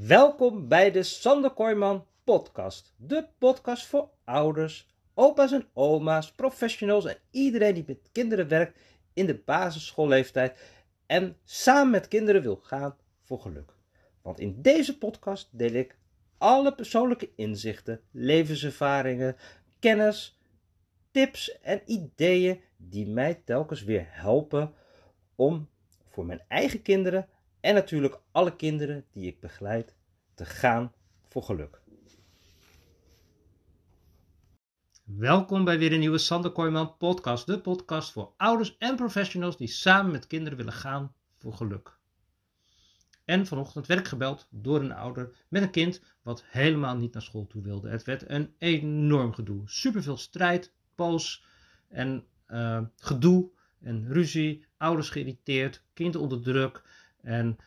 Welkom bij de Sander Kooijman podcast. De podcast voor ouders, opa's en oma's, professionals en iedereen die met kinderen werkt in de basisschoolleeftijd en samen met kinderen wil gaan voor geluk. Want in deze podcast deel ik alle persoonlijke inzichten, levenservaringen, kennis, tips en ideeën die mij telkens weer helpen om voor mijn eigen kinderen en natuurlijk alle kinderen die ik begeleid te gaan voor geluk. Welkom bij weer een nieuwe Sander Kooijman podcast. De podcast voor ouders en professionals die samen met kinderen willen gaan voor geluk. En vanochtend werd ik gebeld door een ouder met een kind wat helemaal niet naar school toe wilde. Het werd een enorm gedoe. Superveel strijd, boos en uh, gedoe en ruzie. Ouders geïrriteerd, kind onder druk. En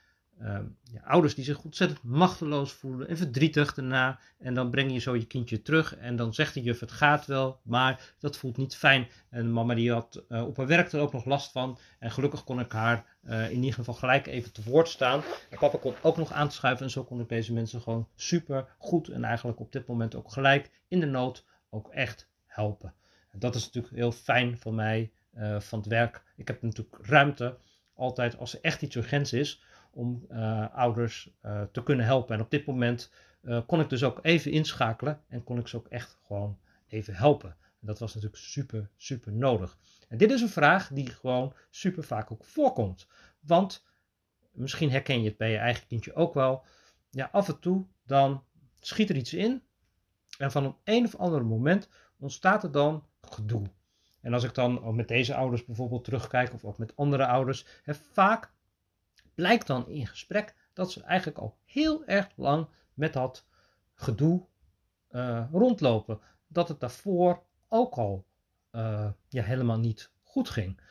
uh, ja, ouders die zich ontzettend machteloos voelen en verdrietig daarna. En dan breng je zo je kindje terug en dan zegt de juf het gaat wel, maar dat voelt niet fijn. En mama die had uh, op haar werk er ook nog last van. En gelukkig kon ik haar uh, in ieder geval gelijk even te woord staan. En papa kon ook nog aanschuiven en zo kon ik deze mensen gewoon super goed en eigenlijk op dit moment ook gelijk in de nood ook echt helpen. En dat is natuurlijk heel fijn voor mij uh, van het werk. Ik heb natuurlijk ruimte altijd als er echt iets urgents is om uh, ouders uh, te kunnen helpen. En op dit moment uh, kon ik dus ook even inschakelen en kon ik ze ook echt gewoon even helpen. En dat was natuurlijk super, super nodig. En dit is een vraag die gewoon super vaak ook voorkomt. Want misschien herken je het bij je eigen kindje ook wel. Ja, af en toe dan schiet er iets in. En van een een of ander moment ontstaat er dan gedoe. En als ik dan met deze ouders bijvoorbeeld terugkijk, of ook met andere ouders, hè, vaak blijkt dan in gesprek dat ze eigenlijk al heel erg lang met dat gedoe uh, rondlopen. Dat het daarvoor ook al uh, ja, helemaal niet goed ging.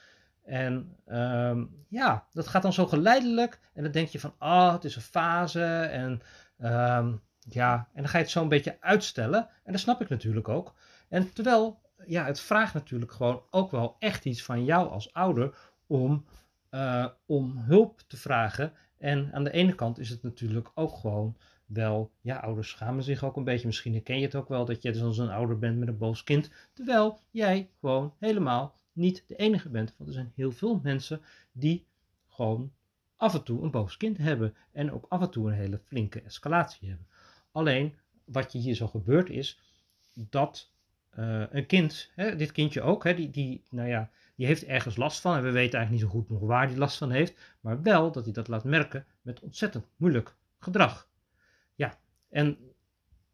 En um, ja, dat gaat dan zo geleidelijk. En dan denk je van, ah, het is een fase. En um, ja, en dan ga je het zo een beetje uitstellen. En dat snap ik natuurlijk ook. En terwijl, ja, het vraagt natuurlijk gewoon ook wel echt iets van jou als ouder om uh, om hulp te vragen. En aan de ene kant is het natuurlijk ook gewoon wel, ja, ouders schamen zich ook een beetje. Misschien herken je het ook wel dat je dus een ouder bent met een boos kind. Terwijl jij gewoon helemaal niet de enige bent. Want er zijn heel veel mensen die gewoon af en toe een boos kind hebben. En ook af en toe een hele flinke escalatie hebben. Alleen wat je hier zo gebeurt is dat uh, een kind, hè, dit kindje ook, hè, die, die, nou ja, die heeft ergens last van. En we weten eigenlijk niet zo goed nog waar die last van heeft. Maar wel dat hij dat laat merken met ontzettend moeilijk gedrag. Ja, en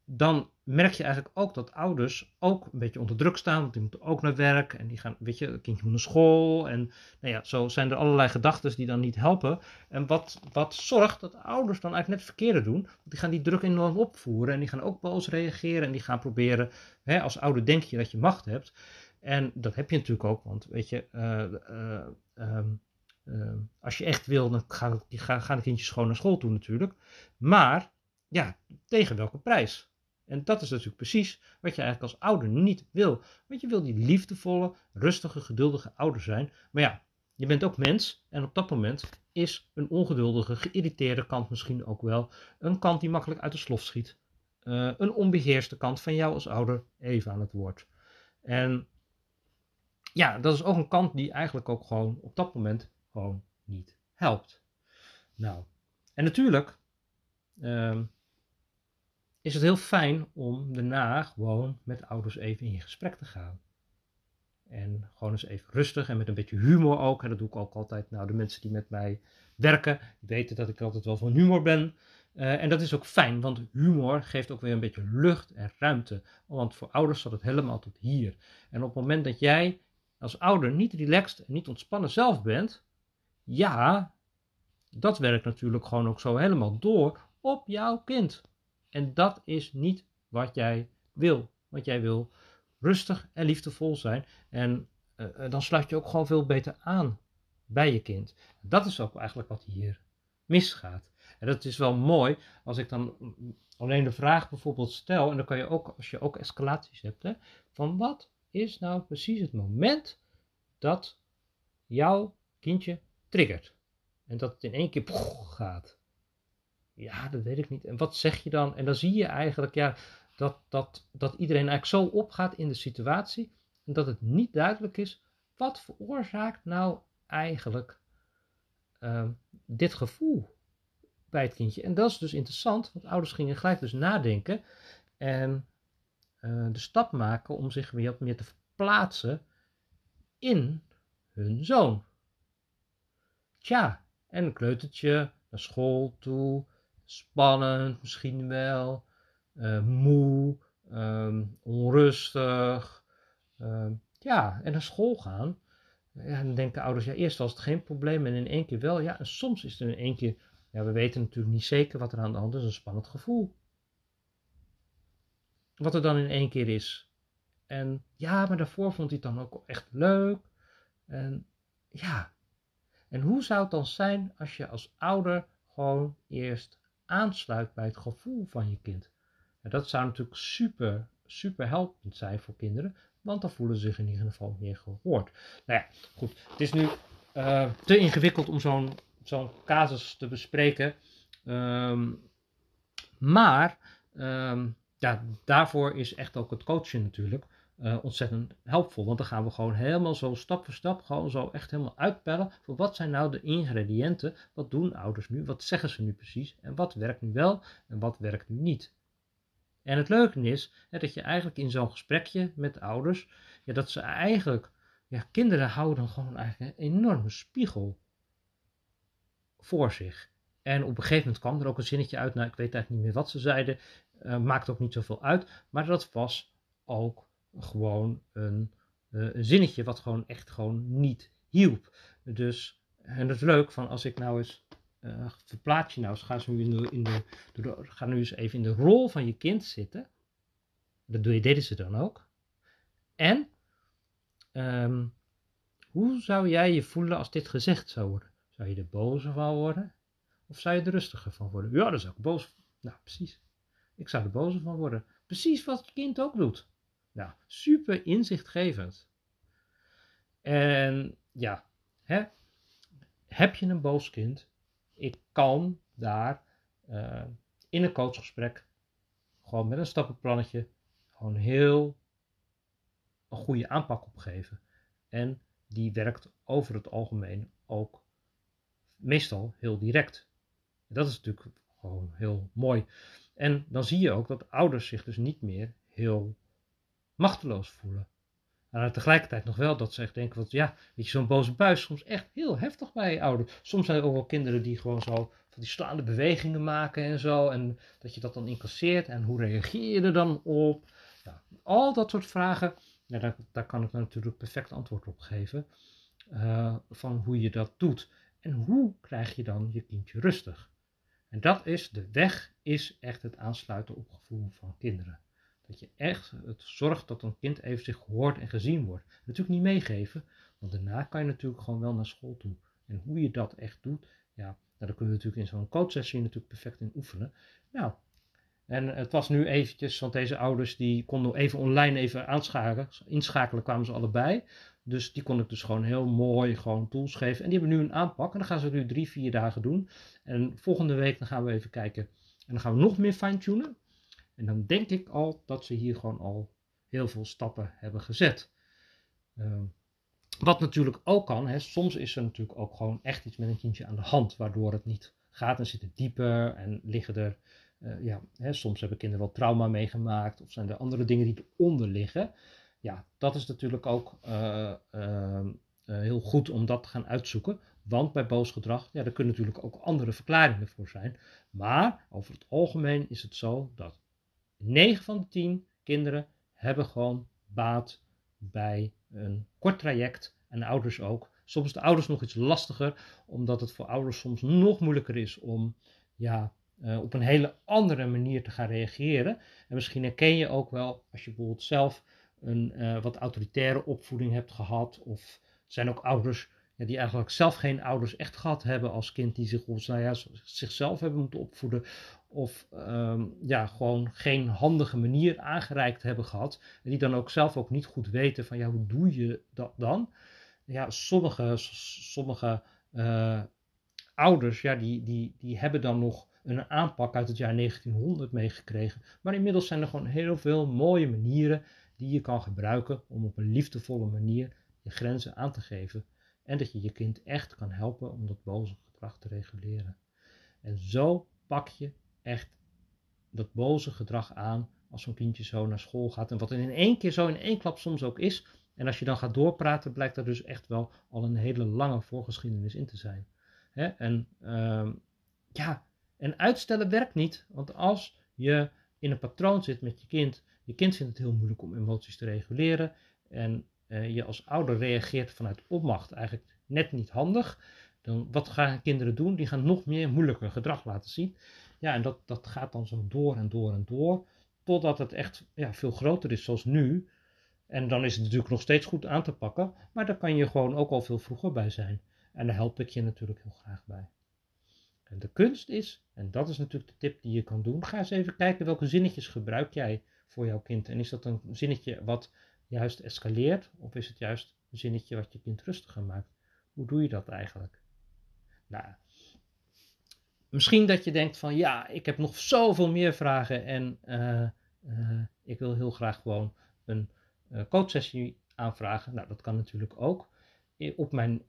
dan merk je eigenlijk ook dat ouders ook een beetje onder druk staan. Want die moeten ook naar werk. En die gaan, weet je, het kindje moet naar school. En nou ja, zo zijn er allerlei gedachten die dan niet helpen. En wat, wat zorgt dat ouders dan eigenlijk net verkeerde doen. Die gaan die druk enorm opvoeren. En die gaan ook boos reageren. En die gaan proberen, hè, als ouder denk je dat je macht hebt. En dat heb je natuurlijk ook, want weet je, uh, uh, um, uh, als je echt wil, dan gaan, gaan, gaan de kindjes gewoon naar school toe natuurlijk. Maar ja, tegen welke prijs? En dat is natuurlijk precies wat je eigenlijk als ouder niet wil. Want je wil die liefdevolle, rustige, geduldige ouder zijn. Maar ja, je bent ook mens en op dat moment is een ongeduldige, geïrriteerde kant misschien ook wel een kant die makkelijk uit de slof schiet. een onbeheerste kant van jou als ouder even aan het woord. En ja, dat is ook een kant die eigenlijk ook gewoon op dat moment gewoon niet helpt. Nou, en natuurlijk um, is het heel fijn om daarna gewoon met ouders even in gesprek te gaan. En gewoon eens even rustig en met een beetje humor ook. En dat doe ik ook altijd. Nou, de mensen die met mij werken, weten dat ik altijd wel van humor ben. Uh, en dat is ook fijn, want humor geeft ook weer een beetje lucht en ruimte. Want voor ouders staat het helemaal tot hier. En op het moment dat jij als ouder niet relaxed en niet ontspannen zelf bent, ja, dat werkt natuurlijk gewoon ook zo helemaal door op jouw kind. En dat is niet wat jij wil. Want jij wil rustig en liefdevol zijn. En uh, dan sluit je ook gewoon veel beter aan bij je kind. Dat is ook eigenlijk wat hier misgaat. En dat is wel mooi als ik dan alleen de vraag bijvoorbeeld stel. En dan kan je ook, als je ook escalaties hebt, hè, van wat is nou precies het moment dat jouw kindje triggert. En dat het in één keer gaat. Ja, dat weet ik niet. En wat zeg je dan? En dan zie je eigenlijk ja, dat, dat, dat iedereen eigenlijk zo opgaat in de situatie. En dat het niet duidelijk is wat veroorzaakt nou eigenlijk uh, dit gevoel bij het kindje. En dat is dus interessant, want ouders gingen gelijk dus nadenken en uh, de stap maken om zich weer wat meer te verplaatsen in hun zoon. Tja, en een kleutertje naar school toe, spannend misschien wel, uh, moe, um, onrustig. Uh, ja, en naar school gaan. Ja, dan denken ouders, ja, eerst was het geen probleem en in één keer wel. Ja, en soms is er in één keer, ja, we weten natuurlijk niet zeker wat er aan de hand is, een spannend gevoel. Wat er dan in één keer is. En ja, maar daarvoor vond hij het dan ook echt leuk. En ja, en hoe zou het dan zijn als je als ouder gewoon eerst aansluit bij het gevoel van je kind? Ja, dat zou natuurlijk super, super helpend zijn voor kinderen, want dan voelen ze zich in ieder geval meer gehoord. Nou ja, goed. Het is nu uh, te ingewikkeld om zo'n zo'n casus te bespreken. Um, maar um, ja, daarvoor is echt ook het coachen natuurlijk uh, ontzettend helpvol. Want dan gaan we gewoon helemaal zo stap voor stap, gewoon zo echt helemaal uitpellen. Voor wat zijn nou de ingrediënten? Wat doen ouders nu? Wat zeggen ze nu precies? En wat werkt nu wel en wat werkt nu niet? En het leuke is hè, dat je eigenlijk in zo'n gesprekje met ouders, ja, dat ze eigenlijk, ja, kinderen houden gewoon eigenlijk een enorme spiegel voor zich. En op een gegeven moment kwam er ook een zinnetje uit, nou ik weet eigenlijk niet meer wat ze zeiden, uh, maakt ook niet zoveel uit, maar dat was ook gewoon een, uh, een zinnetje wat gewoon echt gewoon niet hielp. Dus, en dat is leuk van als ik nou eens uh, verplaats je nou eens, ga, nu in de, ga nu eens even in de rol van je kind zitten. Dat doe je, deden ze dan ook. En um, hoe zou jij je voelen als dit gezegd zou worden? Zou je er bozer van worden? Of zou je er rustiger van worden? Ja, daar zou ik boos Nou, precies. Ik zou er bozer van worden. Precies wat je kind ook doet. Nou, super inzichtgevend. En ja, hè, heb je een boos kind? Ik kan daar uh, in een coachgesprek gewoon met een stappenplannetje gewoon heel een goede aanpak opgeven. En die werkt over het algemeen ook meestal heel direct. Dat is natuurlijk gewoon heel mooi. En dan zie je ook dat ouders zich dus niet meer heel machteloos voelen. Maar tegelijkertijd nog wel dat ze echt denken, wat ja, weet je, zo'n boze buis soms echt heel heftig bij ouders. Soms zijn er ook wel kinderen die gewoon zo van die slaande bewegingen maken en zo. En dat je dat dan incasseert en hoe reageer je er dan op? Ja, al dat soort vragen, ja, daar, daar kan ik natuurlijk perfect antwoord op geven. Uh, van hoe je dat doet. En hoe krijg je dan je kindje rustig? En dat is, de weg is echt het aansluiten op gevoel van kinderen. Dat je echt het zorgt dat een kind even zich gehoord en gezien wordt. Natuurlijk niet meegeven, want daarna kan je natuurlijk gewoon wel naar school toe. En hoe je dat echt doet, ja, nou, daar kunnen we natuurlijk in zo'n coachsessie natuurlijk perfect in oefenen. Nou, en het was nu eventjes, want deze ouders die konden even online even aanschakelen. Inschakelen kwamen ze allebei. Dus die kon ik dus gewoon heel mooi gewoon tools geven. En die hebben nu een aanpak. En dan gaan ze nu drie, vier dagen doen. En volgende week dan gaan we even kijken. En dan gaan we nog meer fine-tunen. En dan denk ik al dat ze hier gewoon al heel veel stappen hebben gezet. Uh, wat natuurlijk ook kan, hè, soms is er natuurlijk ook gewoon echt iets met een kindje aan de hand, waardoor het niet gaat en zit dieper en liggen er, uh, ja, hè, soms hebben kinderen wel trauma meegemaakt of zijn er andere dingen die eronder liggen. Ja, dat is natuurlijk ook uh, heel goed om dat te gaan uitzoeken, want bij boos gedrag, ja, daar kunnen natuurlijk ook andere verklaringen voor zijn. Maar over het algemeen is het zo dat 9 van de 10 kinderen hebben gewoon baat bij een kort traject en ouders ook. Soms de ouders nog iets lastiger, omdat het voor ouders soms nog moeilijker is om ja, uh, op een hele andere manier te gaan reageren. En misschien herken je ook wel als je bijvoorbeeld zelf een uh, wat autoritaire opvoeding hebt gehad, of zijn ook ouders die eigenlijk zelf geen ouders echt gehad hebben als kind, die zich nou ja, zichzelf hebben moeten opvoeden, of um, ja, gewoon geen handige manier aangereikt hebben gehad, en die dan ook zelf ook niet goed weten van ja, hoe doe je dat dan? Ja, sommige, sommige uh, ouders, ja, die, die, die hebben dan nog een aanpak uit het jaar 1900 meegekregen. Maar inmiddels zijn er gewoon heel veel mooie manieren die je kan gebruiken om op een liefdevolle manier je grenzen aan te geven. En dat je je kind echt kan helpen om dat boze gedrag te reguleren. En zo pak je echt dat boze gedrag aan als zo'n kindje zo naar school gaat. En wat in één keer zo in één klap soms ook is. En als je dan gaat doorpraten, blijkt er dus echt wel al een hele lange voorgeschiedenis in te zijn. Hè? En uh, ja, en uitstellen werkt niet. Want als je in een patroon zit met je kind, je kind vindt het heel moeilijk om emoties te reguleren. En uh, je als ouder reageert vanuit opmacht eigenlijk net niet handig. Dan, wat gaan kinderen doen? Die gaan nog meer moeilijker gedrag laten zien. Ja, en dat, dat gaat dan zo door en door en door. Totdat het echt ja, veel groter is zoals nu. En dan is het natuurlijk nog steeds goed aan te pakken. Maar daar kan je gewoon ook al veel vroeger bij zijn. En daar help ik je natuurlijk heel graag bij. En de kunst is, en dat is natuurlijk de tip die je kan doen. Ga eens even kijken welke zinnetjes gebruik jij voor jouw kind. En is dat een zinnetje wat juist escaleert? Of is het juist een zinnetje wat je kind rustiger maakt? Hoe doe je dat eigenlijk? Nou, misschien dat je denkt van ja, ik heb nog zoveel meer vragen en uh, uh, ik wil heel graag gewoon een uh, coachsessie aanvragen. Nou, dat kan natuurlijk ook. Op mijn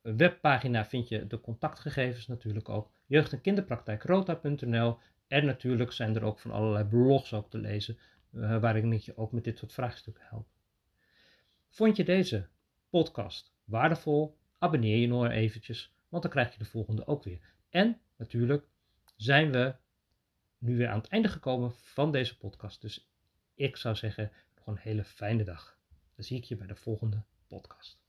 webpagina vind je de contactgegevens natuurlijk ook. Jeugd- en kinderpraktijkrota.nl en natuurlijk zijn er ook van allerlei blogs ook te lezen waar ik je ook met dit soort vraagstukken help. Vond je deze podcast waardevol? Abonneer je nog eventjes, want dan krijg je de volgende ook weer. En natuurlijk zijn we nu weer aan het einde gekomen van deze podcast. Dus ik zou zeggen, nog een hele fijne dag. Dan zie ik je bij de volgende podcast.